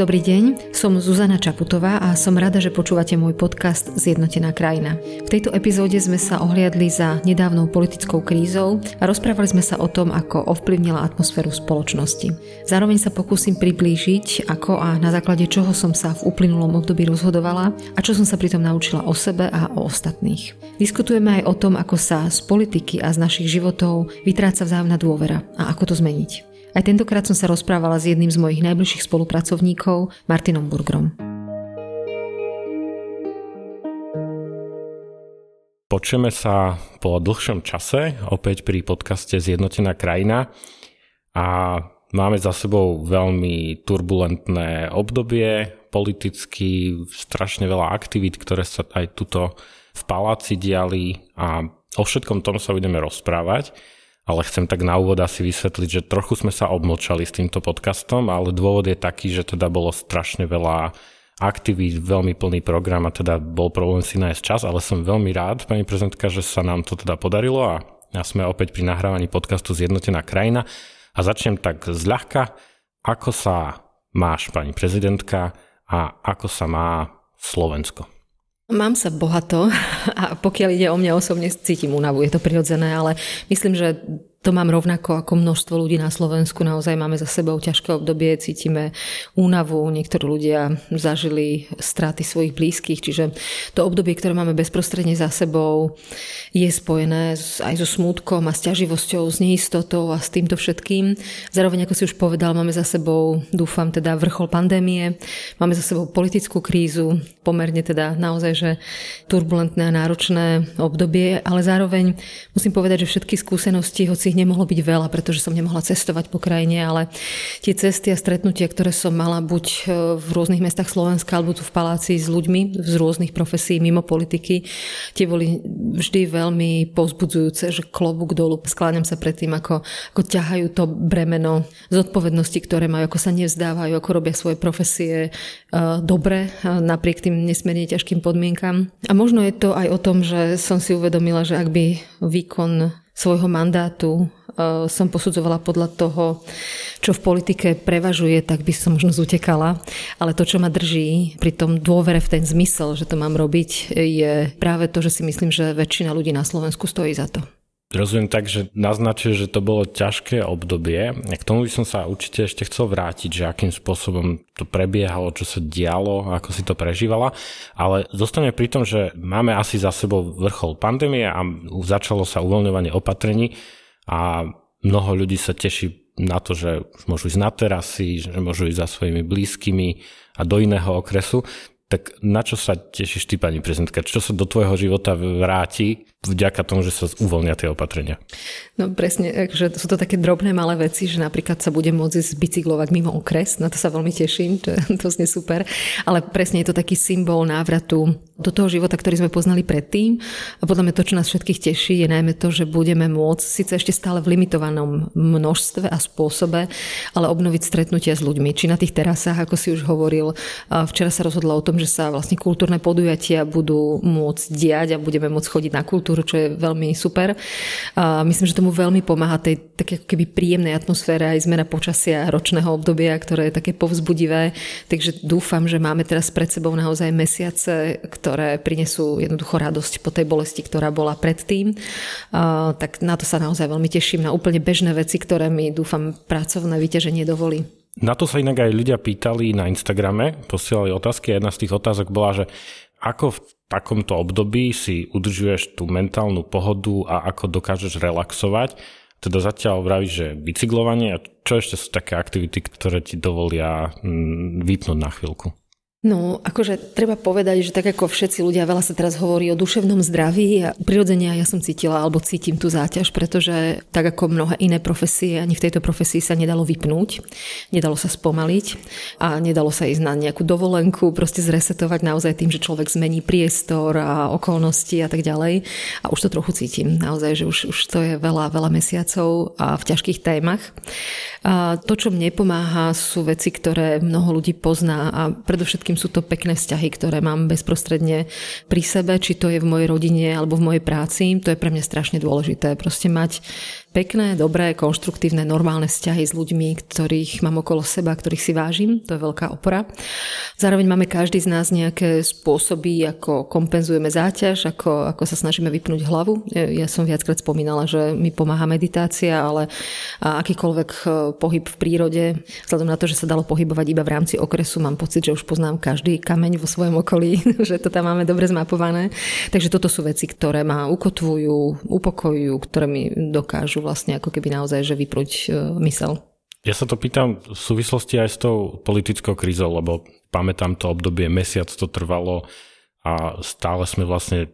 Dobrý deň, som Zuzana Čaputová a som rada, že počúvate môj podcast Zjednotená krajina. V tejto epizóde sme sa ohliadli za nedávnou politickou krízou a rozprávali sme sa o tom, ako ovplyvnila atmosféru spoločnosti. Zároveň sa pokúsim priblížiť, ako a na základe čoho som sa v uplynulom období rozhodovala a čo som sa pritom naučila o sebe a o ostatných. Diskutujeme aj o tom, ako sa z politiky a z našich životov vytráca vzájomná dôvera a ako to zmeniť. Aj tentokrát som sa rozprávala s jedným z mojich najbližších spolupracovníkov, Martinom Burgrom. Počujeme sa po dlhšom čase, opäť pri podcaste Zjednotená krajina a máme za sebou veľmi turbulentné obdobie, politicky strašne veľa aktivít, ktoré sa aj tuto v paláci diali a o všetkom tom sa budeme rozprávať ale chcem tak na úvod asi vysvetliť, že trochu sme sa obmlčali s týmto podcastom, ale dôvod je taký, že teda bolo strašne veľa aktivít, veľmi plný program a teda bol problém si nájsť čas, ale som veľmi rád, pani prezidentka, že sa nám to teda podarilo a ja sme opäť pri nahrávaní podcastu Zjednotená krajina a začnem tak zľahka, ako sa máš, pani prezidentka, a ako sa má Slovensko? Mám sa bohato a pokiaľ ide o mňa osobne, cítim únavu, je to prirodzené, ale myslím, že to mám rovnako ako množstvo ľudí na Slovensku. Naozaj máme za sebou ťažké obdobie, cítime únavu, niektorí ľudia zažili straty svojich blízkych, čiže to obdobie, ktoré máme bezprostredne za sebou, je spojené aj so smútkom a s ťaživosťou, s neistotou a s týmto všetkým. Zároveň, ako si už povedal, máme za sebou, dúfam, teda vrchol pandémie, máme za sebou politickú krízu, pomerne teda naozaj, že turbulentné a náročné obdobie, ale zároveň musím povedať, že všetky skúsenosti, hoci ich nemohlo byť veľa, pretože som nemohla cestovať po krajine, ale tie cesty a stretnutia, ktoré som mala buď e, v rôznych mestách Slovenska alebo tu v paláci s ľuďmi z rôznych profesí mimo politiky, tie boli vždy veľmi pozbudzujúce, že klobúk dolu. Skláňam sa pred tým, ako, ako ťahajú to bremeno zodpovednosti, ktoré majú, ako sa nevzdávajú, ako robia svoje profesie uh, dobre uh, napriek tým nesmierne ťažkým podmienkam. A možno je to aj o tom, že som si uvedomila, že ak by výkon svojho mandátu e, som posudzovala podľa toho, čo v politike prevažuje, tak by som možno zutekala. Ale to, čo ma drží pri tom dôvere v ten zmysel, že to mám robiť, je práve to, že si myslím, že väčšina ľudí na Slovensku stojí za to. Rozumiem tak, že naznačuje, že to bolo ťažké obdobie. K tomu by som sa určite ešte chcel vrátiť, že akým spôsobom to prebiehalo, čo sa dialo, ako si to prežívala. Ale zostane pri tom, že máme asi za sebou vrchol pandémie a začalo sa uvoľňovanie opatrení a mnoho ľudí sa teší na to, že môžu ísť na terasy, že môžu ísť za svojimi blízkymi a do iného okresu. Tak na čo sa tešíš ty, pani prezidentka? Čo sa do tvojho života vráti vďaka tomu, že sa uvoľnia tie opatrenia. No presne, že sú to také drobné malé veci, že napríklad sa budem môcť zbicyklovať mimo okres, na to sa veľmi teším, to, to znie super, ale presne je to taký symbol návratu do toho života, ktorý sme poznali predtým a podľa mňa to, čo nás všetkých teší, je najmä to, že budeme môcť, síce ešte stále v limitovanom množstve a spôsobe, ale obnoviť stretnutia s ľuďmi, či na tých terasách, ako si už hovoril. Včera sa rozhodla o tom, že sa vlastne kultúrne podujatia budú môcť diať a budeme môcť chodiť na kultúru kultúru, čo je veľmi super. A myslím, že tomu veľmi pomáha tej také keby príjemnej atmosfére aj zmena počasia ročného obdobia, ktoré je také povzbudivé. Takže dúfam, že máme teraz pred sebou naozaj mesiace, ktoré prinesú jednoducho radosť po tej bolesti, ktorá bola predtým. A, tak na to sa naozaj veľmi teším, na úplne bežné veci, ktoré mi dúfam pracovné vyťaženie dovolí. Na to sa inak aj ľudia pýtali na Instagrame, posielali otázky a jedna z tých otázok bola, že ako v takomto období si udržuješ tú mentálnu pohodu a ako dokážeš relaxovať? Teda zatiaľ vravíš, že bicyklovanie a čo ešte sú také aktivity, ktoré ti dovolia mm, vypnúť na chvíľku? No, akože treba povedať, že tak ako všetci ľudia, veľa sa teraz hovorí o duševnom zdraví a prirodzene ja som cítila alebo cítim tú záťaž, pretože tak ako mnohé iné profesie, ani v tejto profesii sa nedalo vypnúť, nedalo sa spomaliť a nedalo sa ísť na nejakú dovolenku, proste zresetovať naozaj tým, že človek zmení priestor a okolnosti a tak ďalej. A už to trochu cítim, naozaj, že už, už to je veľa, veľa mesiacov a v ťažkých témach. A to, čo mne pomáha, sú veci, ktoré mnoho ľudí pozná a predovšetkým predovšetkým sú to pekné vzťahy, ktoré mám bezprostredne pri sebe, či to je v mojej rodine alebo v mojej práci. To je pre mňa strašne dôležité. Proste mať pekné, dobré, konštruktívne, normálne vzťahy s ľuďmi, ktorých mám okolo seba, ktorých si vážim. To je veľká opora. Zároveň máme každý z nás nejaké spôsoby, ako kompenzujeme záťaž, ako, ako sa snažíme vypnúť hlavu. Ja som viackrát spomínala, že mi pomáha meditácia, ale akýkoľvek e, pohyb v prírode, vzhľadom na to, že sa dalo pohybovať iba v rámci okresu, mám pocit, že už poznám každý kameň vo svojom okolí, že to tam máme dobre zmapované. Takže toto sú veci, ktoré ma ukotvujú, upokojujú, ktoré mi dokážu vlastne ako keby naozaj, že vypnúť e, mysel. Ja sa to pýtam v súvislosti aj s tou politickou krízou, lebo pamätám to obdobie, mesiac to trvalo a stále sme vlastne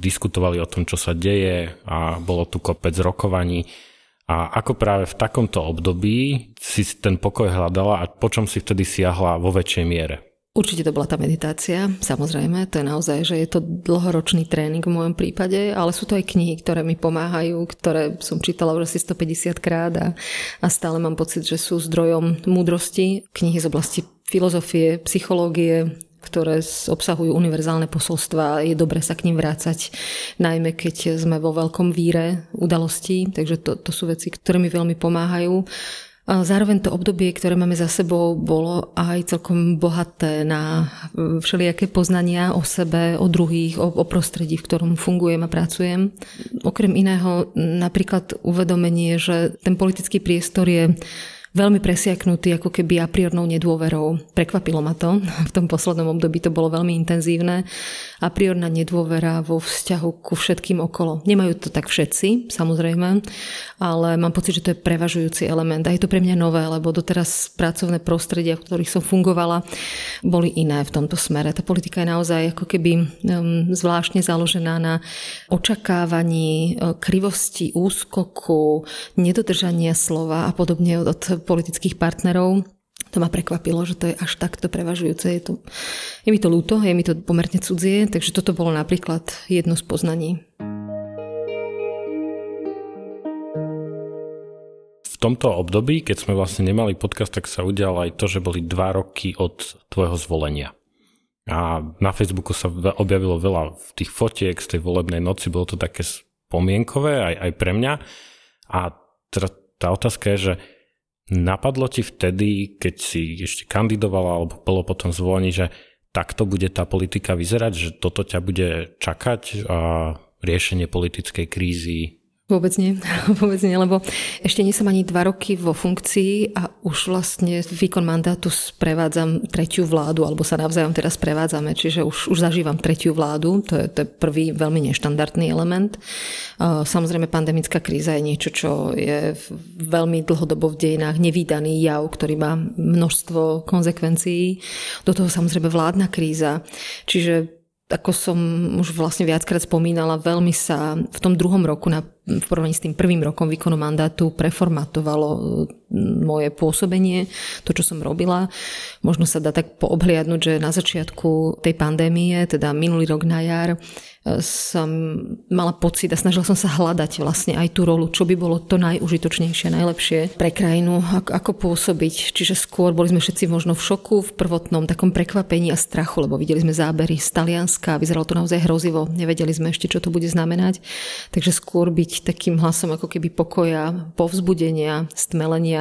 diskutovali o tom, čo sa deje a bolo tu kopec rokovaní. A ako práve v takomto období si ten pokoj hľadala a po čom si vtedy siahla vo väčšej miere? Určite to bola tá meditácia, samozrejme, to je naozaj, že je to dlhoročný tréning v mojom prípade, ale sú to aj knihy, ktoré mi pomáhajú, ktoré som čítala už asi 150 krát a, a stále mám pocit, že sú zdrojom múdrosti. Knihy z oblasti filozofie, psychológie, ktoré obsahujú univerzálne posolstva. Je dobre sa k ním vrácať, najmä keď sme vo veľkom víre udalostí, takže to, to sú veci, ktoré mi veľmi pomáhajú. Zároveň to obdobie, ktoré máme za sebou, bolo aj celkom bohaté na e, všelijaké poznania o sebe, o druhých, o, o prostredí, v ktorom fungujem a pracujem. Okrem iného napríklad uvedomenie, že ten politický priestor je veľmi presiaknutý ako keby a priornou nedôverou. Prekvapilo ma to. V tom poslednom období to bolo veľmi intenzívne. A priorná nedôvera vo vzťahu ku všetkým okolo. Nemajú to tak všetci, samozrejme, ale mám pocit, že to je prevažujúci element. A je to pre mňa nové, lebo doteraz pracovné prostredia, v ktorých som fungovala, boli iné v tomto smere. Tá politika je naozaj ako keby um, zvláštne založená na očakávaní uh, krivosti, úskoku, nedodržania slova a podobne od politických partnerov. To ma prekvapilo, že to je až takto prevažujúce. Je, to, je mi to ľúto, je mi to pomerne cudzie, takže toto bolo napríklad jedno z poznaní. V tomto období, keď sme vlastne nemali podcast, tak sa udialo aj to, že boli dva roky od tvojho zvolenia. A na Facebooku sa objavilo veľa tých fotiek z tej volebnej noci, bolo to také spomienkové aj, aj pre mňa. A teda tá otázka je, že Napadlo ti vtedy, keď si ešte kandidovala alebo bolo potom zvolení, že takto bude tá politika vyzerať, že toto ťa bude čakať a riešenie politickej krízy Vôbec nie, vôbec nie, lebo ešte nie som ani dva roky vo funkcii a už vlastne výkon mandátu sprevádzam tretiu vládu, alebo sa navzájom teraz prevádzame, čiže už, už zažívam tretiu vládu, to je, to je prvý veľmi neštandardný element. Samozrejme pandemická kríza je niečo, čo je veľmi dlhodobo v dejinách nevýdaný jav, ktorý má množstvo konsekvencií. Do toho samozrejme vládna kríza, čiže ako som už vlastne viackrát spomínala, veľmi sa v tom druhom roku na v porovnaní s tým prvým rokom výkonu mandátu preformatovalo moje pôsobenie, to, čo som robila. Možno sa dá tak poobhliadnúť, že na začiatku tej pandémie, teda minulý rok na jar, som mala pocit a snažila som sa hľadať vlastne aj tú rolu, čo by bolo to najužitočnejšie, najlepšie pre krajinu, ako, ako pôsobiť. Čiže skôr boli sme všetci možno v šoku, v prvotnom takom prekvapení a strachu, lebo videli sme zábery z Talianska, vyzeralo to naozaj hrozivo, nevedeli sme ešte, čo to bude znamenať. Takže skôr byť takým hlasom ako keby pokoja, povzbudenia, stmelenia.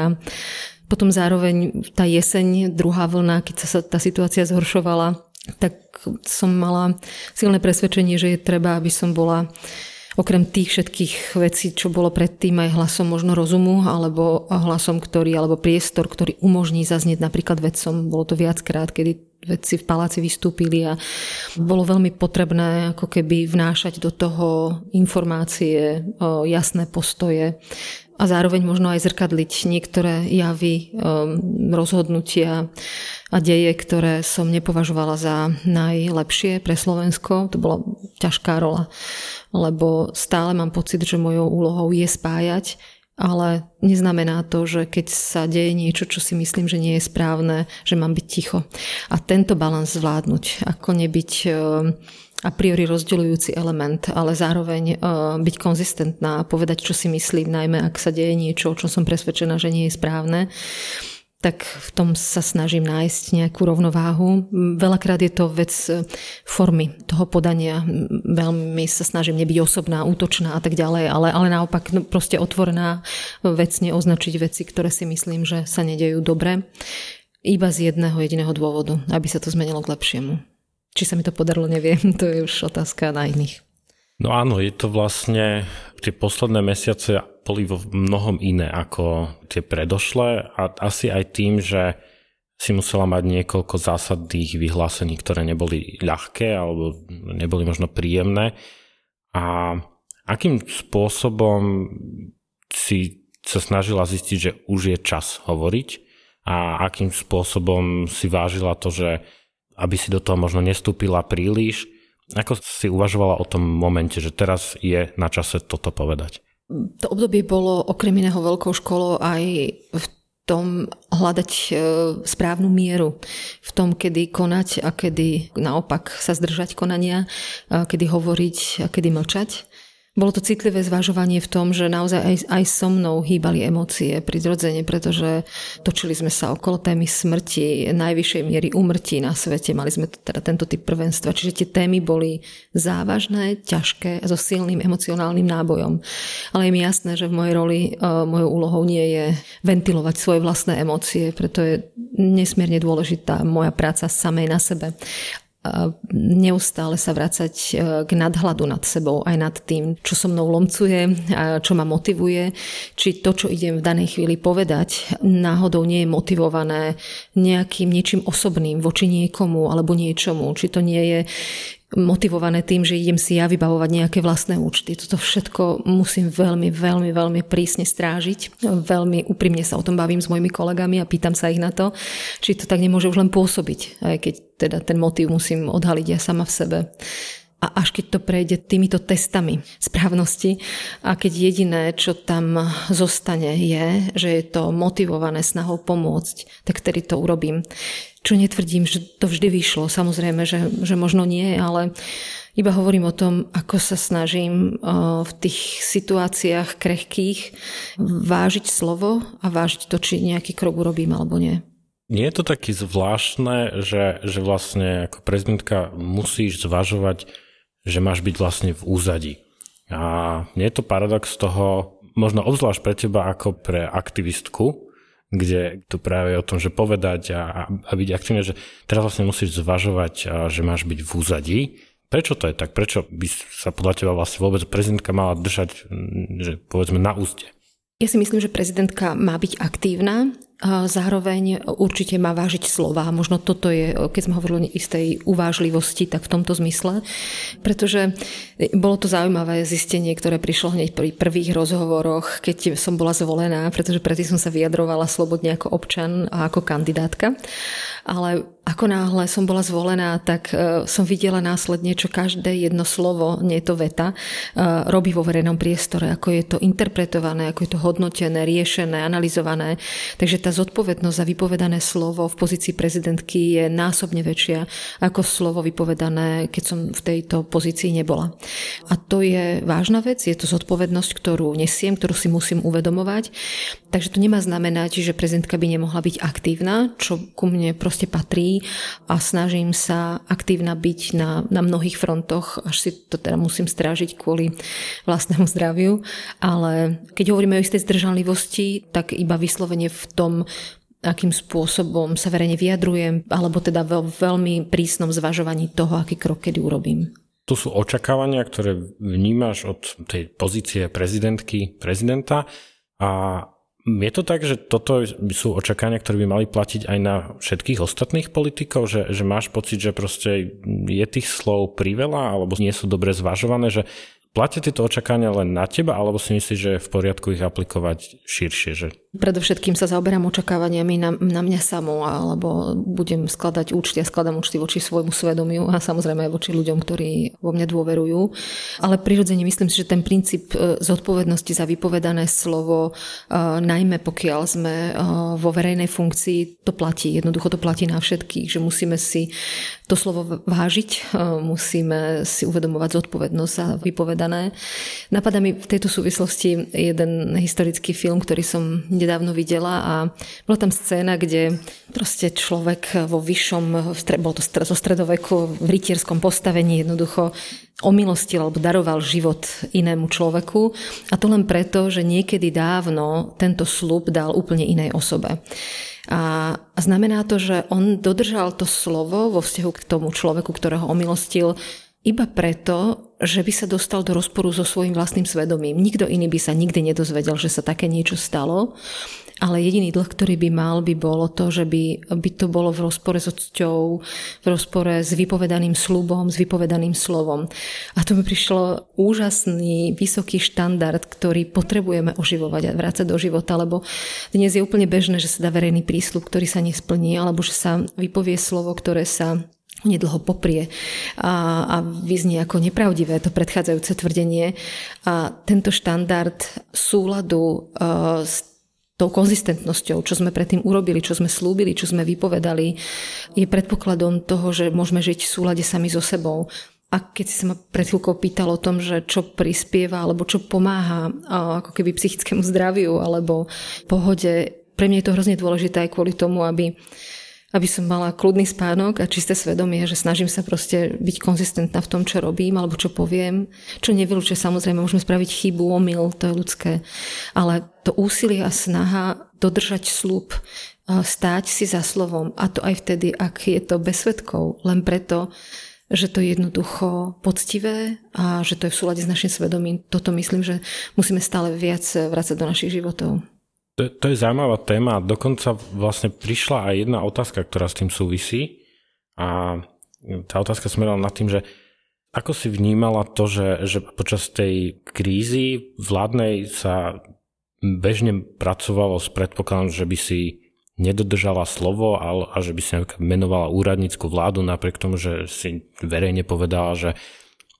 Potom zároveň tá jeseň, druhá vlna, keď sa tá situácia zhoršovala, tak som mala silné presvedčenie, že je treba, aby som bola okrem tých všetkých vecí, čo bolo predtým aj hlasom možno rozumu, alebo hlasom, ktorý, alebo priestor, ktorý umožní zaznieť napríklad vedcom. Bolo to viackrát, kedy vedci v paláci vystúpili a bolo veľmi potrebné ako keby vnášať do toho informácie, jasné postoje a zároveň možno aj zrkadliť niektoré javy, um, rozhodnutia a deje, ktoré som nepovažovala za najlepšie pre Slovensko. To bola ťažká rola, lebo stále mám pocit, že mojou úlohou je spájať, ale neznamená to, že keď sa deje niečo, čo si myslím, že nie je správne, že mám byť ticho. A tento balans zvládnuť, ako nebyť um, a priori rozdeľujúci element, ale zároveň uh, byť konzistentná a povedať, čo si myslím, najmä ak sa deje niečo, o čom som presvedčená, že nie je správne. tak v tom sa snažím nájsť nejakú rovnováhu. Veľakrát je to vec e, formy toho podania. Veľmi sa snažím nebyť osobná, útočná a tak ďalej, ale, ale naopak no, proste otvorená vecne označiť veci, ktoré si myslím, že sa nedejú dobre. Iba z jedného jediného dôvodu, aby sa to zmenilo k lepšiemu. Či sa mi to podarilo, neviem, to je už otázka na iných. No áno, je to vlastne, tie posledné mesiace boli vo mnohom iné ako tie predošlé a asi aj tým, že si musela mať niekoľko zásadných vyhlásení, ktoré neboli ľahké alebo neboli možno príjemné. A akým spôsobom si sa snažila zistiť, že už je čas hovoriť a akým spôsobom si vážila to, že aby si do toho možno nestúpila príliš, ako si uvažovala o tom momente, že teraz je na čase toto povedať? To obdobie bolo okrem iného veľkou školou aj v tom hľadať e, správnu mieru v tom, kedy konať a kedy naopak sa zdržať konania, kedy hovoriť a kedy mlčať. Bolo to citlivé zvažovanie v tom, že naozaj aj, aj so mnou hýbali emócie prirodzene, pretože točili sme sa okolo témy smrti, najvyššej miery umrtí na svete. Mali sme teda tento typ prvenstva, čiže tie témy boli závažné, ťažké a so silným emocionálnym nábojom. Ale je mi jasné, že v mojej roli e, mojou úlohou nie je ventilovať svoje vlastné emócie, preto je nesmierne dôležitá moja práca samej na sebe neustále sa vracať e, k nadhľadu nad sebou, aj nad tým, čo so mnou lomcuje, čo ma motivuje, či to, čo idem v danej chvíli povedať, náhodou nie je motivované nejakým niečím osobným voči niekomu alebo niečomu, či to nie je motivované tým, že idem si ja vybavovať nejaké vlastné účty. Toto všetko musím veľmi, veľmi, veľmi prísne strážiť. Veľmi úprimne sa o tom bavím s mojimi kolegami a pýtam sa ich na to, či to tak nemôže už len pôsobiť, aj keď teda ten motív musím odhaliť ja sama v sebe a až keď to prejde týmito testami správnosti a keď jediné, čo tam zostane je, že je to motivované snahou pomôcť, tak tedy to urobím. Čo netvrdím, že to vždy vyšlo, samozrejme, že, že možno nie, ale iba hovorím o tom, ako sa snažím v tých situáciách krehkých vážiť slovo a vážiť to, či nejaký krok urobím alebo nie. Nie je to taký zvláštne, že, že vlastne ako prezidentka musíš zvažovať že máš byť vlastne v úzadi. A nie je to paradox toho, možno obzvlášť pre teba ako pre aktivistku, kde to práve o tom, že povedať a, a byť aktívne, že teraz vlastne musíš zvažovať, že máš byť v úzadí. Prečo to je tak? Prečo by sa podľa teba vlastne vôbec prezidentka mala držať, že povedzme na úste? Ja si myslím, že prezidentka má byť aktívna Zároveň určite má vážiť slova. Možno toto je, keď sme hovorili o istej uvážlivosti, tak v tomto zmysle. Pretože bolo to zaujímavé zistenie, ktoré prišlo hneď pri prvých rozhovoroch, keď som bola zvolená, pretože predtým som sa vyjadrovala slobodne ako občan a ako kandidátka. Ale ako náhle som bola zvolená, tak uh, som videla následne, čo každé jedno slovo, nie je to veta, uh, robí vo verejnom priestore, ako je to interpretované, ako je to hodnotené, riešené, analyzované. Takže tá zodpovednosť za vypovedané slovo v pozícii prezidentky je násobne väčšia ako slovo vypovedané, keď som v tejto pozícii nebola. A to je vážna vec, je to zodpovednosť, ktorú nesiem, ktorú si musím uvedomovať. Takže to nemá znamenať, že prezidentka by nemohla byť aktívna, čo ku mne proste patrí a snažím sa aktívna byť na, na mnohých frontoch, až si to teda musím strážiť kvôli vlastnému zdraviu. Ale keď hovoríme o istej zdržanlivosti, tak iba vyslovene v tom akým spôsobom sa verejne vyjadrujem, alebo teda vo veľmi prísnom zvažovaní toho, aký krok kedy urobím. To sú očakávania, ktoré vnímaš od tej pozície prezidentky, prezidenta a je to tak, že toto sú očakávania, ktoré by mali platiť aj na všetkých ostatných politikov, že, že máš pocit, že proste je tých slov priveľa alebo nie sú dobre zvažované, že Platia tieto očakávania len na teba, alebo si myslíš, že je v poriadku ich aplikovať širšie? Že... Predovšetkým sa zaoberám očakávaniami na, na mňa samou, alebo budem skladať účty a skladám účty voči svojmu svedomiu a samozrejme aj voči ľuďom, ktorí vo mne dôverujú. Ale prirodzene myslím si, že ten princíp e, zodpovednosti za vypovedané slovo, e, najmä pokiaľ sme e, vo verejnej funkcii, to platí. Jednoducho to platí na všetkých, že musíme si to slovo vážiť, musíme si uvedomovať zodpovednosť za vypovedané povedané. Napadá mi v tejto súvislosti jeden historický film, ktorý som nedávno videla a bola tam scéna, kde proste človek vo vyššom, bolo to zo stredoveku v rytierskom postavení jednoducho omilostil alebo daroval život inému človeku a to len preto, že niekedy dávno tento slub dal úplne inej osobe. A znamená to, že on dodržal to slovo vo vzťahu k tomu človeku, ktorého omilostil, iba preto, že by sa dostal do rozporu so svojím vlastným svedomím. Nikto iný by sa nikdy nedozvedel, že sa také niečo stalo ale jediný dlh, ktorý by mal, by bolo to, že by, by to bolo v rozpore s cťou, v rozpore s vypovedaným slubom, s vypovedaným slovom. A to mi prišlo úžasný, vysoký štandard, ktorý potrebujeme oživovať a vrácať do života, lebo dnes je úplne bežné, že sa dá verejný prísľub, ktorý sa nesplní, alebo že sa vypovie slovo, ktoré sa nedlho poprie a, a vyznie ako nepravdivé to predchádzajúce tvrdenie. A tento štandard súladu uh, s tou konzistentnosťou, čo sme predtým urobili, čo sme slúbili, čo sme vypovedali, je predpokladom toho, že môžeme žiť v súlade sami so sebou. A keď si sa ma pred chvíľkou pýtal o tom, že čo prispieva alebo čo pomáha ako keby psychickému zdraviu alebo pohode, pre mňa je to hrozne dôležité aj kvôli tomu, aby aby som mala kľudný spánok a čisté svedomie, že snažím sa proste byť konzistentná v tom, čo robím alebo čo poviem, čo nevylučuje samozrejme, môžeme spraviť chybu, omyl, to je ľudské, ale to úsilie a snaha dodržať slúb, stáť si za slovom a to aj vtedy, ak je to bez svetkov, len preto, že to je jednoducho poctivé a že to je v súlade s našim svedomím. Toto myslím, že musíme stále viac vrácať do našich životov. To, to je zaujímavá téma. Dokonca vlastne prišla aj jedna otázka, ktorá s tým súvisí. A tá otázka smerovala nad tým, že ako si vnímala to, že, že počas tej krízy vládnej sa bežne pracovalo s predpokladom, že by si nedodržala slovo a, a že by si menovala úradnícku vládu napriek tomu, že si verejne povedala, že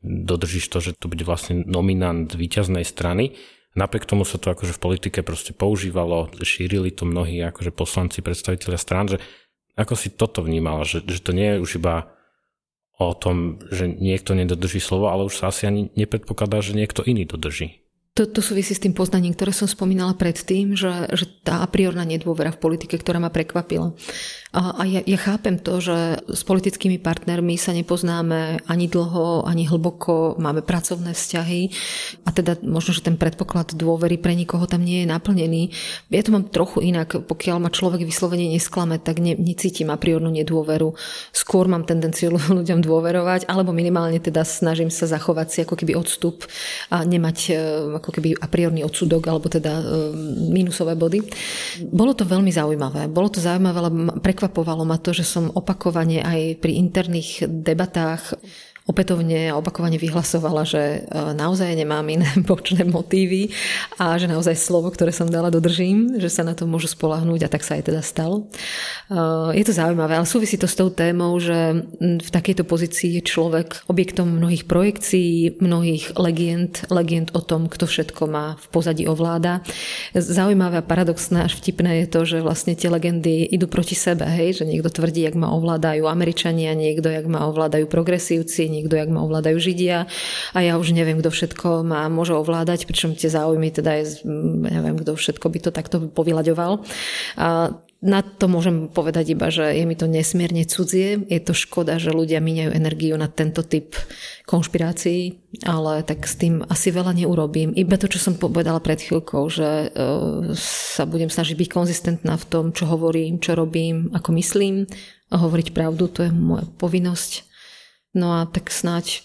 dodržíš to, že to bude vlastne nominant víťaznej strany. Napriek tomu sa to akože v politike proste používalo, šírili to mnohí akože poslanci, predstaviteľia strán, že ako si toto vnímala, že, že to nie je už iba o tom, že niekto nedodrží slovo, ale už sa asi ani nepredpokladá, že niekto iný dodrží. To, to súvisí s tým poznaním, ktoré som spomínala predtým, že, že tá a priorná nedôvera v politike, ktorá ma prekvapila. A, a ja, ja chápem to, že s politickými partnermi sa nepoznáme ani dlho, ani hlboko, máme pracovné vzťahy a teda možno, že ten predpoklad dôvery pre nikoho tam nie je naplnený. Ja to mám trochu inak, pokiaľ ma človek vyslovene nesklame, tak ne, necítim a priornú nedôveru. Skôr mám tendenciu ľuďom dôverovať, alebo minimálne teda snažím sa zachovať si ako keby odstup a nemať e, ako ako keby a priorný odsudok alebo teda e, minusové body. Bolo to veľmi zaujímavé. Bolo to zaujímavé, ale prekvapovalo ma to, že som opakovane aj pri interných debatách opätovne a opakovane vyhlasovala, že e, naozaj nemám iné bočné motívy a že naozaj slovo, ktoré som dala, dodržím, že sa na to môžu spolahnúť a tak sa aj teda stalo. E, je to zaujímavé, ale súvisí to s tou témou, že v takejto pozícii je človek objektom mnohých projekcií, mnohých legend, legend o tom, kto všetko má v pozadí ovláda. Zaujímavé a paradoxné až vtipné je to, že vlastne tie legendy idú proti sebe, hej? že niekto tvrdí, jak ma ovládajú Američania, niekto, jak ma ovládajú progresívci, niekto, jak ma ovládajú Židia a ja už neviem, kto všetko ma môže ovládať, pričom tie záujmy teda je, neviem, kto všetko by to takto povyľaďoval. A na to môžem povedať iba, že je mi to nesmierne cudzie. Je to škoda, že ľudia míňajú energiu na tento typ konšpirácií, ale tak s tým asi veľa neurobím. Iba to, čo som povedala pred chvíľkou, že uh, sa budem snažiť byť konzistentná v tom, čo hovorím, čo robím, ako myslím. A hovoriť pravdu, to je moja povinnosť. No a tak snáď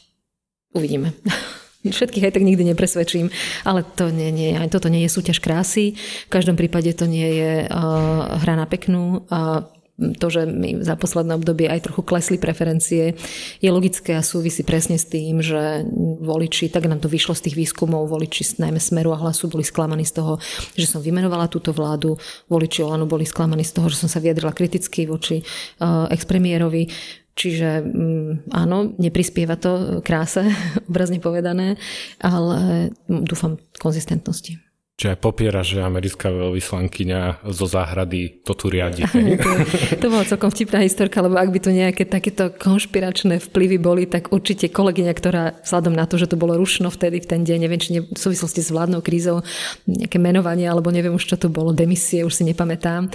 uvidíme. Všetkých aj tak nikdy nepresvedčím, ale to nie, nie, aj toto nie je súťaž krásy. V každom prípade to nie je uh, hra na peknú a to, že mi za posledné obdobie aj trochu klesli preferencie, je logické a súvisí presne s tým, že voliči, tak nám to vyšlo z tých výskumov, voliči najmä Smeru a Hlasu boli sklamaní z toho, že som vymenovala túto vládu, voliči Olanu boli sklamaní z toho, že som sa vyjadrila kriticky voči uh, expremiérovi. Čiže mm, áno, neprispieva to kráse, obrazne povedané, ale dúfam konzistentnosti. Čiže aj popiera, že americká veľvyslankyňa zo záhrady to tu riadi. to, to bola celkom vtipná historka, lebo ak by tu nejaké takéto konšpiračné vplyvy boli, tak určite kolegyňa, ktorá vzhľadom na to, že to bolo rušno vtedy v ten deň, neviem, či ne, v súvislosti s vládnou krízou, nejaké menovanie, alebo neviem už, čo to bolo, demisie, už si nepamätám,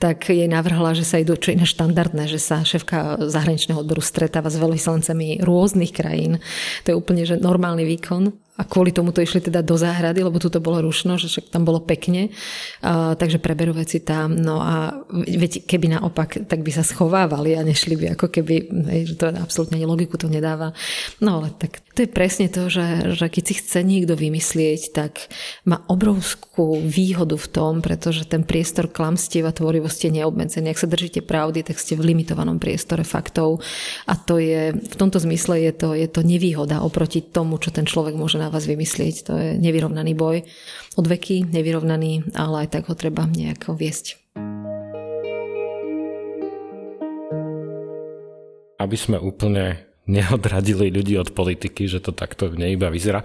tak jej navrhla, že sa idú, čo iné štandardné, že sa šéfka zahraničného odboru stretáva s veľvyslancami rôznych krajín. To je úplne že normálny výkon a kvôli tomu to išli teda do záhrady, lebo tu to bolo rušno, že však tam bolo pekne, a, takže preberú veci tam. No a veď, keby naopak, tak by sa schovávali a nešli by ako keby, hej, že to absolútne ani logiku to nedáva. No ale tak to je presne to, že, že keď si chce niekto vymyslieť, tak má obrovskú výhodu v tom, pretože ten priestor klamstiev a tvorivosti je neobmedzený. Ak sa držíte pravdy, tak ste v limitovanom priestore faktov a to je, v tomto zmysle je to, je to nevýhoda oproti tomu, čo ten človek môže na vás vymyslieť. To je nevyrovnaný boj. Od veky nevyrovnaný, ale aj tak ho treba nejako viesť. Aby sme úplne neodradili ľudí od politiky, že to takto v nej iba vyzerá.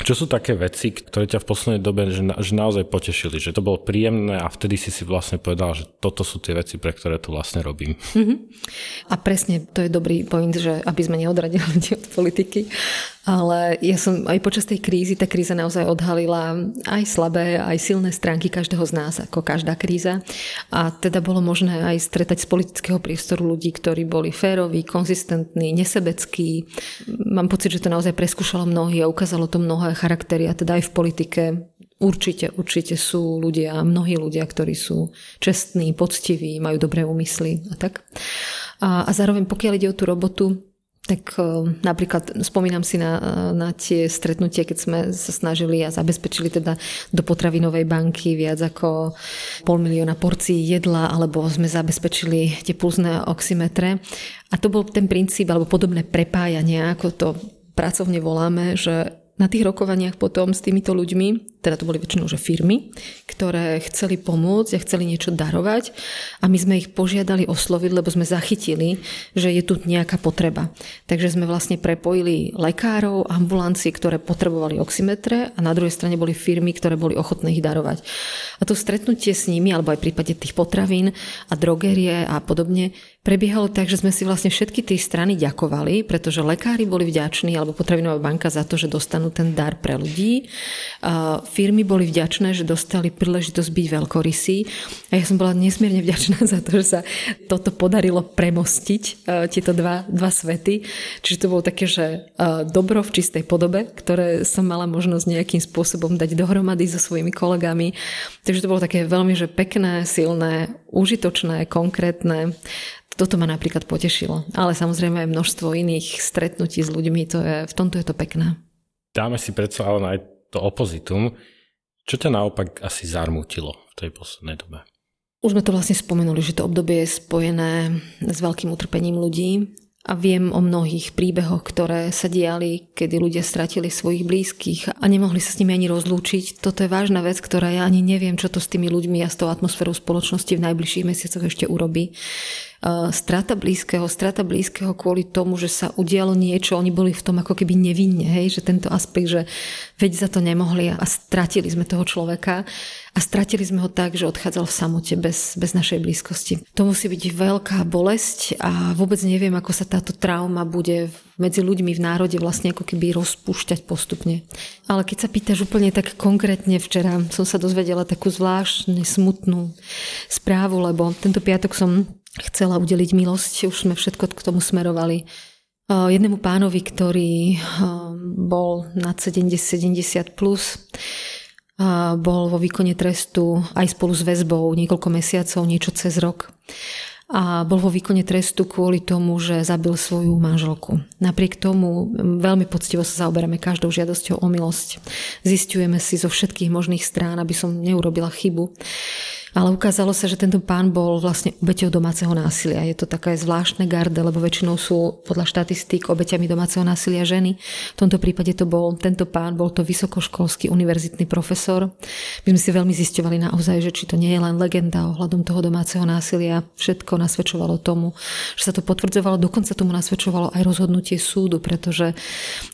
Čo sú také veci, ktoré ťa v poslednej dobe že, na, že naozaj potešili, že to bolo príjemné a vtedy si si vlastne povedal, že toto sú tie veci, pre ktoré to vlastne robím. Mm-hmm. A presne to je dobrý point, že aby sme neodradili ľudí od politiky. Ale ja som aj počas tej krízy, tá kríza naozaj odhalila aj slabé, aj silné stránky každého z nás, ako každá kríza. A teda bolo možné aj stretať z politického priestoru ľudí, ktorí boli féroví, konzistentní, nesebeckí. Mám pocit, že to naozaj preskúšalo mnohí a ukázalo to mnohé charaktery a teda aj v politike Určite, určite sú ľudia, mnohí ľudia, ktorí sú čestní, poctiví, majú dobré úmysly a tak. A, a zároveň pokiaľ ide o tú robotu, tak e, napríklad spomínam si na, na tie stretnutie, keď sme sa snažili a zabezpečili teda do potravinovej banky viac ako pol milióna porcií jedla, alebo sme zabezpečili tie pulzné oximetre. A to bol ten princíp, alebo podobné prepájanie, ako to pracovne voláme, že na tých rokovaniach potom s týmito ľuďmi, teda to boli väčšinou že firmy, ktoré chceli pomôcť a chceli niečo darovať a my sme ich požiadali osloviť, lebo sme zachytili, že je tu nejaká potreba. Takže sme vlastne prepojili lekárov, ambulancie, ktoré potrebovali oximetre a na druhej strane boli firmy, ktoré boli ochotné ich darovať. A to stretnutie s nimi, alebo aj v prípade tých potravín a drogerie a podobne, prebiehalo tak, že sme si vlastne všetky tie strany ďakovali, pretože lekári boli vďační, alebo potravinová banka za to, že dostanú ten dar pre ľudí. Firmy boli vďačné, že dostali príležitosť byť veľkorysí. A ja som bola nesmierne vďačná za to, že sa toto podarilo premostiť, tieto dva, dva svety. Čiže to bolo také, že dobro v čistej podobe, ktoré som mala možnosť nejakým spôsobom dať dohromady so svojimi kolegami. Takže to bolo také veľmi že pekné, silné, užitočné, konkrétne toto ma napríklad potešilo. Ale samozrejme aj množstvo iných stretnutí s ľuďmi, to je, v tomto je to pekné. Dáme si predsa ale aj to opozitum. Čo ťa naopak asi zarmútilo v tej poslednej dobe? Už sme to vlastne spomenuli, že to obdobie je spojené s veľkým utrpením ľudí a viem o mnohých príbehoch, ktoré sa diali, kedy ľudia stratili svojich blízkych a nemohli sa s nimi ani rozlúčiť. Toto je vážna vec, ktorá ja ani neviem, čo to s tými ľuďmi a s tou atmosférou spoločnosti v najbližších mesiacoch ešte urobí. Eh, strata blízkeho, strata blízkeho kvôli tomu, že sa udialo niečo, oni boli v tom ako keby nevinne, hej, že tento aspekt, že veď za to nemohli a stratili sme toho človeka a stratili sme ho tak, že odchádzal v samote bez, bez našej blízkosti. To musí byť veľká bolesť a vôbec neviem, ako sa táto trauma bude medzi ľuďmi v národe vlastne ako keby rozpúšťať postupne. Ale keď sa pýtaš úplne tak konkrétne, včera som sa dozvedela takú zvláštne smutnú správu, lebo tento piatok som chcela udeliť milosť, už sme všetko k tomu smerovali. Jednému pánovi, ktorý bol nad 70, 70 plus, bol vo výkone trestu aj spolu s väzbou niekoľko mesiacov, niečo cez rok. A bol vo výkone trestu kvôli tomu, že zabil svoju manželku. Napriek tomu veľmi poctivo sa zaoberáme každou žiadosťou o milosť. Zistujeme si zo všetkých možných strán, aby som neurobila chybu. Ale ukázalo sa, že tento pán bol vlastne obeťou domáceho násilia. Je to také zvláštne garde, lebo väčšinou sú podľa štatistík obeťami domáceho násilia ženy. V tomto prípade to bol tento pán, bol to vysokoškolský univerzitný profesor. My sme si veľmi zisťovali naozaj, že či to nie je len legenda ohľadom toho domáceho násilia. Všetko nasvedčovalo tomu, že sa to potvrdzovalo, dokonca tomu nasvedčovalo aj rozhodnutie súdu, pretože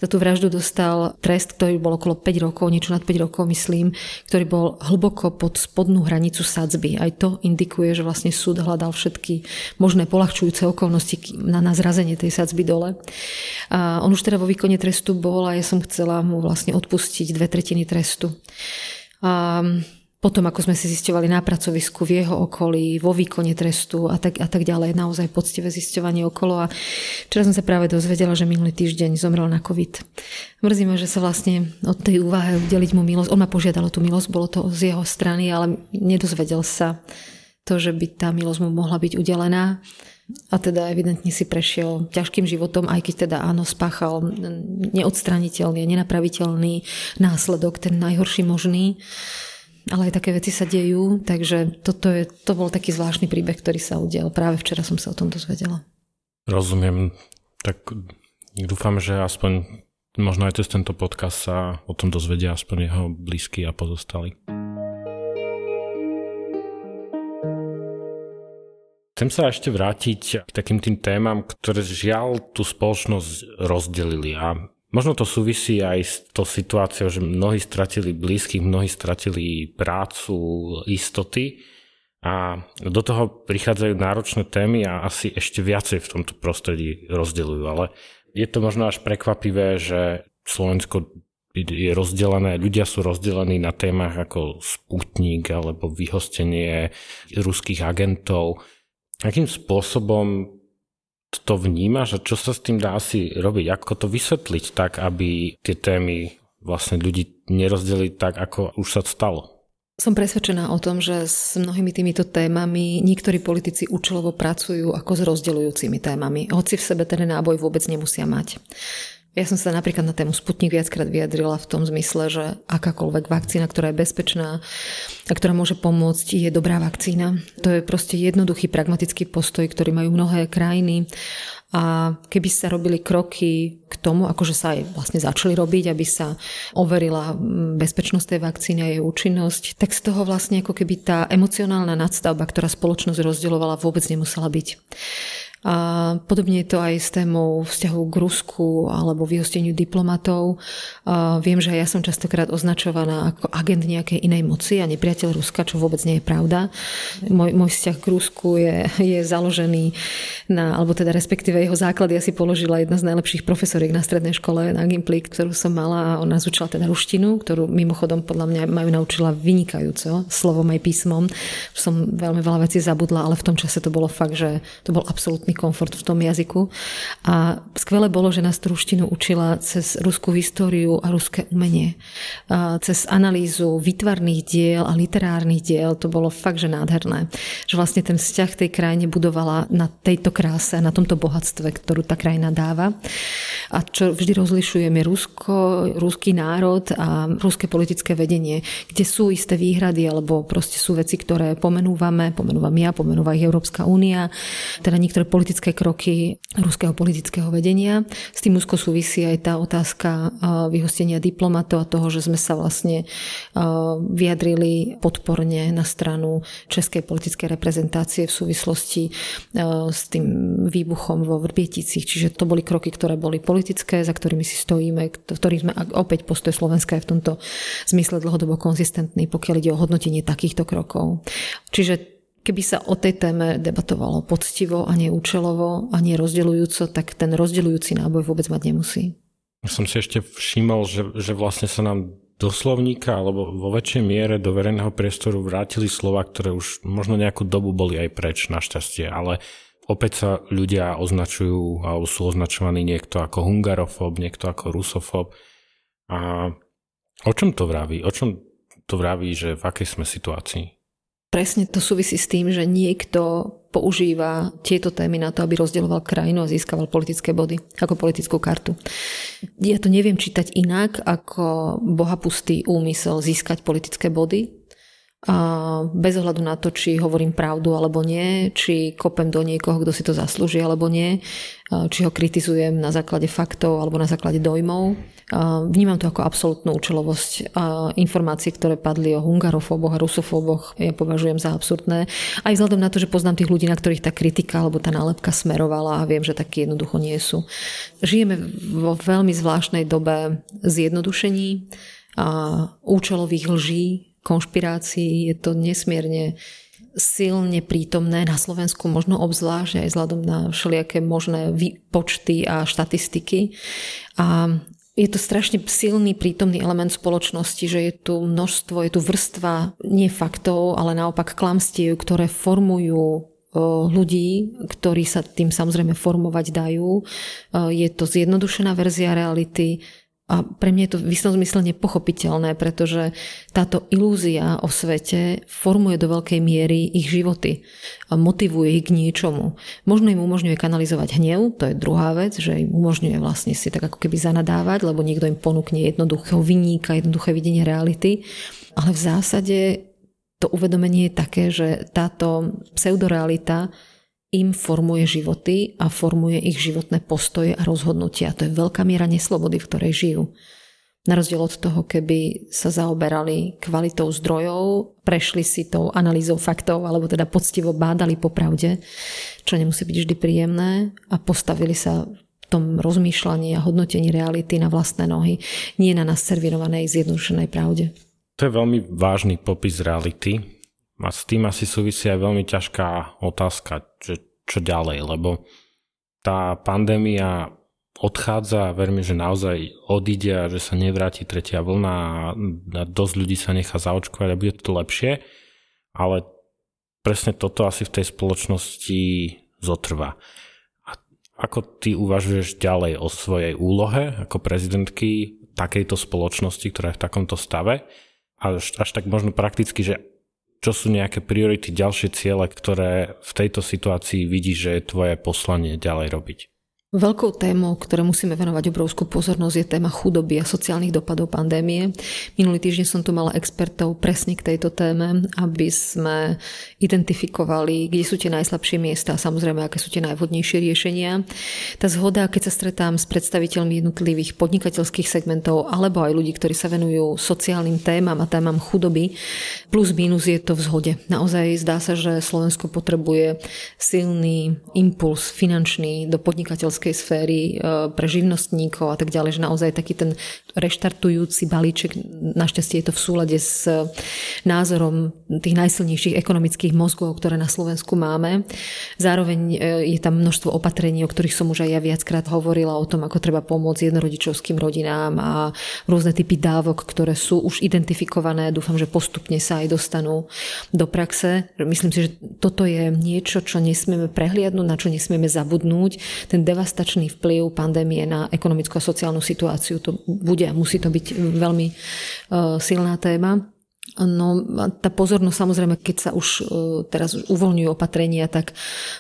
za tú vraždu dostal trest, ktorý bol okolo 5 rokov, niečo nad 5 rokov myslím, ktorý bol hlboko pod spodnú hranicu sadzby. Aj to indikuje, že vlastne súd hľadal všetky možné polahčujúce okolnosti na, na zrazenie tej sadzby dole. A on už teda vo výkone trestu bol a ja som chcela mu vlastne odpustiť dve tretiny trestu. A potom, ako sme si zisťovali na pracovisku, v jeho okolí, vo výkone trestu a tak, a tak ďalej, naozaj poctivé zisťovanie okolo. A včera som sa práve dozvedela, že minulý týždeň zomrel na COVID. Mrzí ma, že sa vlastne od tej úvahy udeliť mu milosť, on ma požiadal o tú milosť, bolo to z jeho strany, ale nedozvedel sa to, že by tá milosť mu mohla byť udelená. A teda evidentne si prešiel ťažkým životom, aj keď teda áno, spáchal neodstraniteľný, nenapraviteľný následok, ten najhorší možný ale aj také veci sa dejú, takže toto je, to bol taký zvláštny príbeh, ktorý sa udial. Práve včera som sa o tom dozvedela. Rozumiem. Tak dúfam, že aspoň možno aj cez tento podcast sa o tom dozvedia aspoň jeho blízky a pozostali. Chcem sa ešte vrátiť k takým tým témam, ktoré žiaľ tú spoločnosť rozdelili a Možno to súvisí aj s tou situáciou, že mnohí stratili blízkych, mnohí stratili prácu, istoty a do toho prichádzajú náročné témy a asi ešte viacej v tomto prostredí rozdeľujú. Ale je to možno až prekvapivé, že Slovensko je rozdelené, ľudia sú rozdelení na témach ako Sputnik alebo vyhostenie ruských agentov. Akým spôsobom to vnímaš a čo sa s tým dá asi robiť? Ako to vysvetliť tak, aby tie témy vlastne ľudí nerozdelili tak, ako už sa stalo? Som presvedčená o tom, že s mnohými týmito témami niektorí politici účelovo pracujú ako s rozdeľujúcimi témami, hoci v sebe ten náboj vôbec nemusia mať. Ja som sa napríklad na tému Sputnik viackrát vyjadrila v tom zmysle, že akákoľvek vakcína, ktorá je bezpečná a ktorá môže pomôcť, je dobrá vakcína. To je proste jednoduchý pragmatický postoj, ktorý majú mnohé krajiny a keby sa robili kroky k tomu, akože sa aj vlastne začali robiť, aby sa overila bezpečnosť tej vakcíny a jej účinnosť, tak z toho vlastne ako keby tá emocionálna nadstavba, ktorá spoločnosť rozdeľovala, vôbec nemusela byť. A podobne je to aj s témou vzťahu k Rusku alebo vyhosteniu diplomatov. A viem, že ja som častokrát označovaná ako agent nejakej inej moci a nepriateľ Ruska, čo vôbec nie je pravda. Môj, môj vzťah k Rusku je, je založený na, alebo teda respektíve jeho základy ja si položila jedna z najlepších profesoriek na strednej škole na Gimply, ktorú som mala a ona nás učila teda ruštinu, ktorú mimochodom podľa mňa majú naučila vynikajúco, slovom aj písmom. Som veľmi veľa vecí zabudla, ale v tom čase to bolo fakt, že to bol absolútny absolútny komfort v tom jazyku. A skvelé bolo, že nás ruštinu učila cez ruskú históriu a ruské umenie. A cez analýzu výtvarných diel a literárnych diel. To bolo fakt, že nádherné. Že vlastne ten vzťah tej krajine budovala na tejto kráse, na tomto bohatstve, ktorú tá krajina dáva. A čo vždy rozlišujeme Rusko, ruský národ a ruské politické vedenie, kde sú isté výhrady alebo proste sú veci, ktoré pomenúvame, pomenúvam ja, pomenúva ich Európska únia, teda niektoré politické kroky ruského politického vedenia. S tým úzko súvisí aj tá otázka vyhostenia diplomatov a toho, že sme sa vlastne vyjadrili podporne na stranu českej politickej reprezentácie v súvislosti s tým výbuchom vo Vrbieticích. Čiže to boli kroky, ktoré boli politické, za ktorými si stojíme, v ktorých sme opäť postoj Slovenska je v tomto zmysle dlhodobo konzistentný, pokiaľ ide o hodnotenie takýchto krokov. Čiže Keby sa o tej téme debatovalo poctivo a neúčelovo a nerozdeľujúco, tak ten rozdeľujúci náboj vôbec mať nemusí. Som si ešte všimol, že, že vlastne sa nám do slovníka alebo vo väčšej miere do verejného priestoru vrátili slova, ktoré už možno nejakú dobu boli aj preč, našťastie, ale opäť sa ľudia označujú alebo sú označovaní niekto ako hungarofób, niekto ako rusofób. A o čom to vraví? O čom to vraví, že v akej sme situácii? Presne to súvisí s tým, že niekto používa tieto témy na to, aby rozdeľoval krajinu a získaval politické body ako politickú kartu. Ja to neviem čítať inak ako bohapustý úmysel získať politické body bez ohľadu na to, či hovorím pravdu alebo nie, či kopem do niekoho, kto si to zaslúži alebo nie, či ho kritizujem na základe faktov alebo na základe dojmov. Vnímam to ako absolútnu účelovosť. Informácie, ktoré padli o hungarofóboch a rusofóboch, ja považujem za absurdné. Aj vzhľadom na to, že poznám tých ľudí, na ktorých tá kritika alebo tá nálepka smerovala a viem, že takí jednoducho nie sú. Žijeme vo veľmi zvláštnej dobe zjednodušení, a účelových lží, konšpirácií. Je to nesmierne silne prítomné na Slovensku, možno obzvlášť aj vzhľadom na všelijaké možné počty a štatistiky. A je to strašne silný prítomný element spoločnosti, že je tu množstvo, je tu vrstva nie faktov, ale naopak klamstiev, ktoré formujú ľudí, ktorí sa tým samozrejme formovať dajú. Je to zjednodušená verzia reality, a pre mňa je to v istom zmysle nepochopiteľné, pretože táto ilúzia o svete formuje do veľkej miery ich životy a motivuje ich k niečomu. Možno im umožňuje kanalizovať hnev, to je druhá vec, že im umožňuje vlastne si tak ako keby zanadávať, lebo niekto im ponúkne jednoduchého vyníka, jednoduché videnie reality. Ale v zásade to uvedomenie je také, že táto pseudorealita im formuje životy a formuje ich životné postoje a rozhodnutia. To je veľká miera neslobody, v ktorej žijú. Na rozdiel od toho, keby sa zaoberali kvalitou zdrojov, prešli si tou analýzou faktov, alebo teda poctivo bádali po pravde, čo nemusí byť vždy príjemné, a postavili sa v tom rozmýšľaní a hodnotení reality na vlastné nohy, nie na nás servirovanej zjednodušenej pravde. To je veľmi vážny popis reality, a s tým asi súvisí aj veľmi ťažká otázka, že čo ďalej, lebo tá pandémia odchádza a verím, že naozaj odíde a že sa nevráti tretia vlna a dosť ľudí sa nechá zaočkovať a bude to lepšie, ale presne toto asi v tej spoločnosti zotrvá. A ako ty uvažuješ ďalej o svojej úlohe ako prezidentky takejto spoločnosti, ktorá je v takomto stave? Až, až tak možno prakticky, že čo sú nejaké priority, ďalšie ciele, ktoré v tejto situácii vidíš, že je tvoje poslanie ďalej robiť? Veľkou témou, ktoré musíme venovať obrovskú pozornosť, je téma chudoby a sociálnych dopadov pandémie. Minulý týždeň som tu mala expertov presne k tejto téme, aby sme identifikovali, kde sú tie najslabšie miesta a samozrejme, aké sú tie najvhodnejšie riešenia. Tá zhoda, keď sa stretám s predstaviteľmi jednotlivých podnikateľských segmentov alebo aj ľudí, ktorí sa venujú sociálnym témam a témam chudoby, plus minus je to v zhode. Naozaj zdá sa, že Slovensko potrebuje silný impuls finančný do podnikateľských podnikateľskej sféry, e, pre živnostníkov a tak ďalej, že naozaj taký ten reštartujúci balíček, našťastie je to v súlade s názorom tých najsilnejších ekonomických mozgov, ktoré na Slovensku máme. Zároveň e, je tam množstvo opatrení, o ktorých som už aj ja viackrát hovorila, o tom, ako treba pomôcť jednorodičovským rodinám a rôzne typy dávok, ktoré sú už identifikované. Dúfam, že postupne sa aj dostanú do praxe. Myslím si, že toto je niečo, čo nesmieme prehliadnúť, na čo nesmieme zabudnúť. Ten devast devastačný vplyv pandémie na ekonomickú a sociálnu situáciu. To bude a musí to byť veľmi e, silná téma. No tá pozornosť samozrejme, keď sa už e, teraz uvoľňujú opatrenia, tak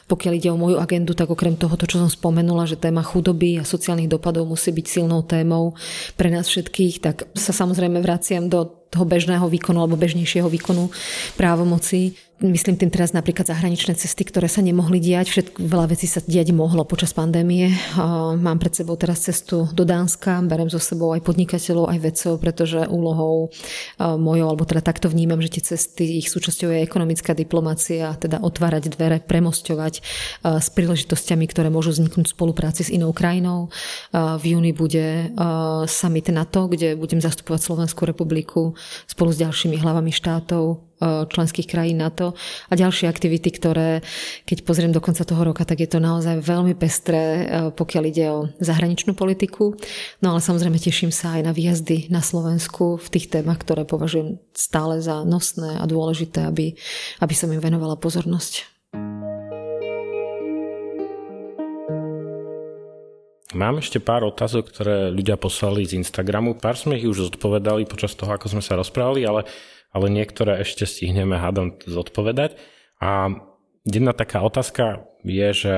pokiaľ ide o moju agendu, tak okrem toho, to, čo som spomenula, že téma chudoby a sociálnych dopadov musí byť silnou témou pre nás všetkých, tak sa samozrejme vraciam do toho bežného výkonu alebo bežnejšieho výkonu právomoci Myslím tým teraz napríklad zahraničné cesty, ktoré sa nemohli diať. Všetko, veľa vecí sa diať mohlo počas pandémie. Mám pred sebou teraz cestu do Dánska, berem so sebou aj podnikateľov, aj vedcov, pretože úlohou mojou, alebo teda takto vnímam, že tie cesty, ich súčasťou je ekonomická diplomácia, teda otvárať dvere, premosťovať s príležitosťami, ktoré môžu vzniknúť v spolupráci s inou krajinou. V júni bude summit NATO, kde budem zastupovať Slovenskú republiku spolu s ďalšími hlavami štátov E, členských krajín NATO a ďalšie aktivity, ktoré, keď pozriem do konca toho roka, tak je to naozaj veľmi pestré, e, pokiaľ ide o zahraničnú politiku. No ale samozrejme teším sa aj na výjazdy na Slovensku v tých témach, ktoré považujem stále za nosné a dôležité, aby, aby som im venovala pozornosť. Mám ešte pár otázok, ktoré ľudia poslali z Instagramu. Pár sme ich už zodpovedali počas toho, ako sme sa rozprávali, ale ale niektoré ešte stihneme hádam zodpovedať. A jedna taká otázka je, že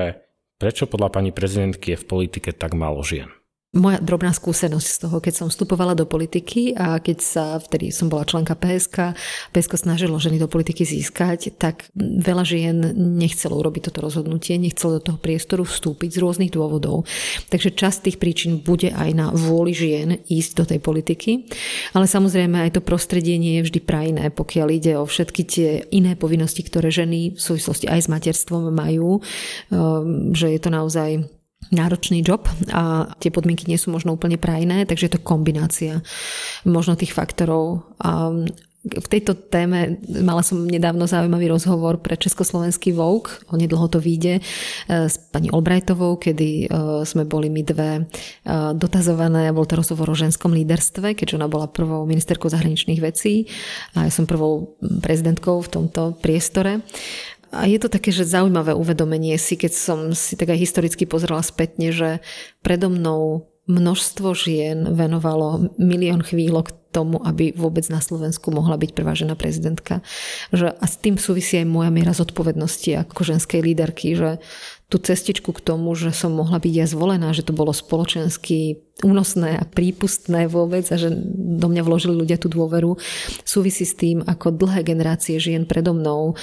prečo podľa pani prezidentky je v politike tak málo žien? Moja drobná skúsenosť z toho, keď som vstupovala do politiky a keď sa, vtedy som bola členka PSK, PSK snažilo ženy do politiky získať, tak veľa žien nechcelo urobiť toto rozhodnutie, nechcelo do toho priestoru vstúpiť z rôznych dôvodov. Takže časť tých príčin bude aj na vôli žien ísť do tej politiky, ale samozrejme aj to prostredie nie je vždy prajné, pokiaľ ide o všetky tie iné povinnosti, ktoré ženy v súvislosti aj s materstvom majú, um, že je to naozaj náročný job a tie podmienky nie sú možno úplne prajné, takže je to kombinácia možno tých faktorov. A v tejto téme mala som nedávno zaujímavý rozhovor pre Československý Vogue, nedlho to vyjde, e, s pani Olbrajtovou, kedy e, sme boli my dve e, dotazované, bol to rozhovor o ženskom líderstve, keďže ona bola prvou ministerkou zahraničných vecí a ja som prvou prezidentkou v tomto priestore. A je to také, že zaujímavé uvedomenie si, keď som si tak aj historicky pozrela spätne, že predo mnou množstvo žien venovalo milión chvíľok tomu, aby vôbec na Slovensku mohla byť prvá žena prezidentka. Že, a s tým súvisí aj moja miera zodpovednosti ako ženskej líderky, že tú cestičku k tomu, že som mohla byť ja zvolená, že to bolo spoločensky únosné a prípustné vôbec a že do mňa vložili ľudia tú dôveru, súvisí s tým, ako dlhé generácie žien predo mnou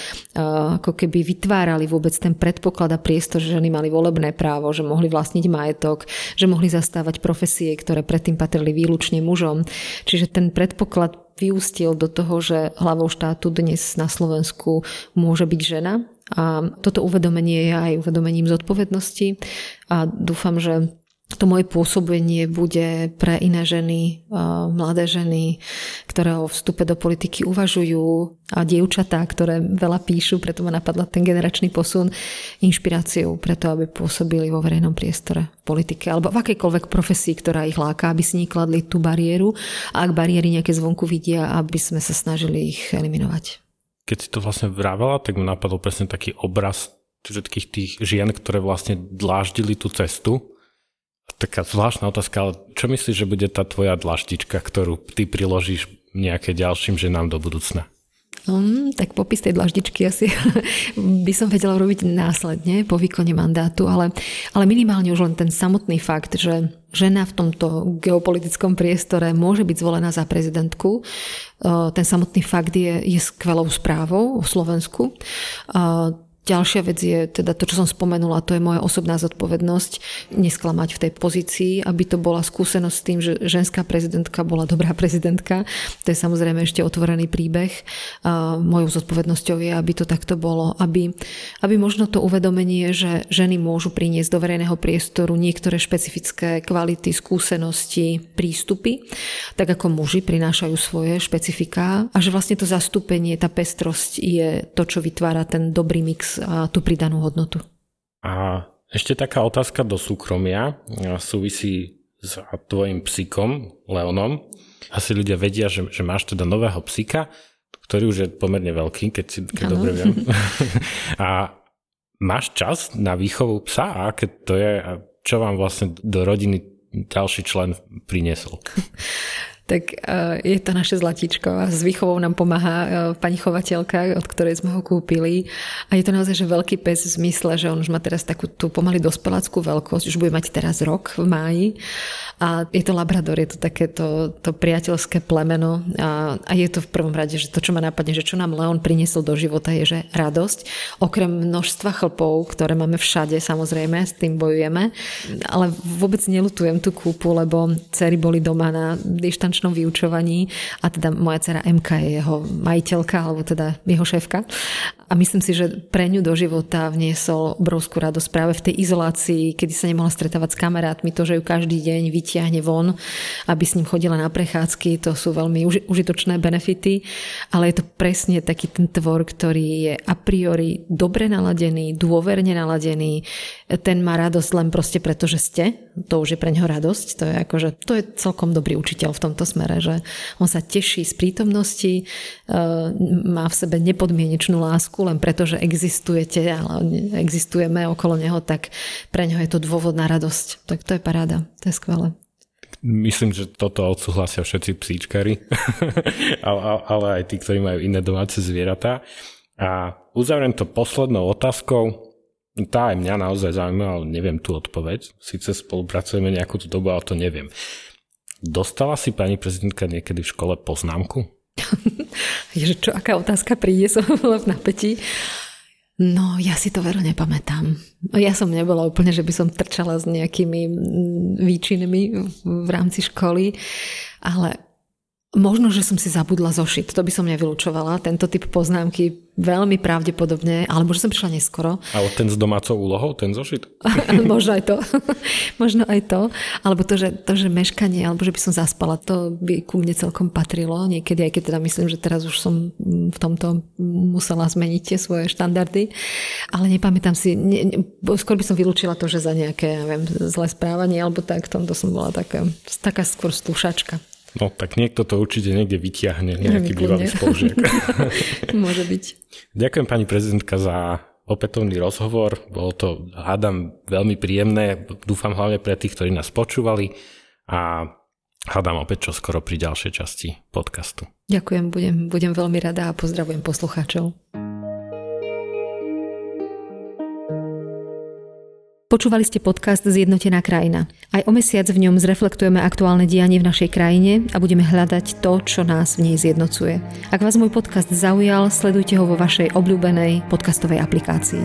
ako keby vytvárali vôbec ten predpoklad a priestor, že ženy mali volebné právo, že mohli vlastniť majetok, že mohli zastávať profesie, ktoré predtým patrili výlučne mužom. Čiže ten predpoklad vyústil do toho, že hlavou štátu dnes na Slovensku môže byť žena a toto uvedomenie je aj uvedomením zodpovednosti. A dúfam, že to moje pôsobenie bude pre iné ženy, mladé ženy, ktoré o vstupe do politiky uvažujú a dievčatá, ktoré veľa píšu, preto ma napadla ten generačný posun, inšpiráciou preto, aby pôsobili vo verejnom priestore v politike alebo v akejkoľvek profesii, ktorá ich láka, aby si nekladli tú bariéru. A ak bariéry nejaké zvonku vidia, aby sme sa snažili ich eliminovať keď si to vlastne vravela, tak mi napadol presne taký obraz všetkých tých žien, ktoré vlastne dláždili tú cestu. Taká zvláštna otázka, ale čo myslíš, že bude tá tvoja dlaždička, ktorú ty priložíš nejaké ďalším ženám do budúcna? Um, tak popis tej dlaždičky asi by som vedela robiť následne po výkone mandátu, ale, ale minimálne už len ten samotný fakt, že žena v tomto geopolitickom priestore môže byť zvolená za prezidentku. Uh, ten samotný fakt je, je skvelou správou o Slovensku. Ďalšia vec je teda to, čo som spomenula, to je moja osobná zodpovednosť nesklamať v tej pozícii, aby to bola skúsenosť s tým, že ženská prezidentka bola dobrá prezidentka. To je samozrejme ešte otvorený príbeh. Mojou zodpovednosťou je, aby to takto bolo, aby, aby možno to uvedomenie, že ženy môžu priniesť do verejného priestoru niektoré špecifické kvality, skúsenosti, prístupy, tak ako muži prinášajú svoje špecifiká a že vlastne to zastúpenie, tá pestrosť je to, čo vytvára ten dobrý mix tú pridanú hodnotu. A ešte taká otázka do súkromia súvisí s tvojim psíkom, Leonom. Asi ľudia vedia, že, že máš teda nového psíka, ktorý už je pomerne veľký, keď si keď dobre viem. a máš čas na výchovu psa a keď to je, čo vám vlastne do rodiny ďalší člen priniesol? tak uh, je to naše zlatíčko a s výchovou nám pomáha uh, pani chovateľka, od ktorej sme ho kúpili. A je to naozaj že veľký pes v zmysle, že on už má teraz takú tú pomaly dospeláckú veľkosť, už bude mať teraz rok v máji. A je to labrador, je to takéto to priateľské plemeno a, a je to v prvom rade, že to, čo ma napadne, že čo nám Leon priniesol do života je, že radosť. Okrem množstva chlpov, ktoré máme všade, samozrejme, s tým bojujeme, ale vôbec nelutujem tú kúpu, lebo cery boli doma na dištanč finančnom vyučovaní a teda moja dcera MK je jeho majiteľka, alebo teda jeho šéfka. A myslím si, že pre ňu do života vniesol obrovskú radosť práve v tej izolácii, kedy sa nemohla stretávať s kamarátmi, to, že ju každý deň vytiahne von, aby s ním chodila na prechádzky, to sú veľmi užitočné benefity, ale je to presne taký ten tvor, ktorý je a priori dobre naladený, dôverne naladený, ten má radosť len proste preto, že ste, to už je pre neho radosť, to je akože, to je celkom dobrý učiteľ v tomto smere, že on sa teší z prítomnosti, e, má v sebe nepodmienečnú lásku, len preto, že existujete, ale existujeme okolo neho, tak pre neho je to dôvod na radosť. Tak to je paráda, to je skvelé. Myslím, že toto odsúhlasia všetci psíčkari, ale aj tí, ktorí majú iné domáce zvieratá. A uzavriem to poslednou otázkou. Tá aj mňa naozaj zaujíma, ale neviem tú odpoveď. Sice spolupracujeme nejakú tú dobu, ale to neviem. Dostala si pani prezidentka niekedy v škole poznámku? Ježe, čo, aká otázka príde, som bola v napätí. No, ja si to veru nepamätám. Ja som nebola úplne, že by som trčala s nejakými výčinami v rámci školy, ale Možno, že som si zabudla zošiť, to by som nevylučovala, tento typ poznámky veľmi pravdepodobne, alebo že som prišla neskoro. Ale ten s domácou úlohou, ten zošit? Možno aj to. Možno aj to. Alebo to že, to, že meškanie, alebo že by som zaspala, to by ku mne celkom patrilo. Niekedy, aj keď teda myslím, že teraz už som v tomto musela zmeniť tie svoje štandardy. Ale nepamätám si, ne, ne, skôr by som vylúčila to, že za nejaké, neviem, zlé správanie, alebo tak, v tomto som bola taká, taká skôr stúšačka. No tak niekto to určite niekde vyťahne, nejaký bývalý spolužiak. Môže byť. Ďakujem pani prezidentka za opätovný rozhovor. Bolo to, hádam, veľmi príjemné. Dúfam hlavne pre tých, ktorí nás počúvali a hádam opäť čo skoro pri ďalšej časti podcastu. Ďakujem, budem, budem veľmi rada a pozdravujem poslucháčov. Počúvali ste podcast Zjednotená krajina. Aj o mesiac v ňom zreflektujeme aktuálne dianie v našej krajine a budeme hľadať to, čo nás v nej zjednocuje. Ak vás môj podcast zaujal, sledujte ho vo vašej obľúbenej podcastovej aplikácii.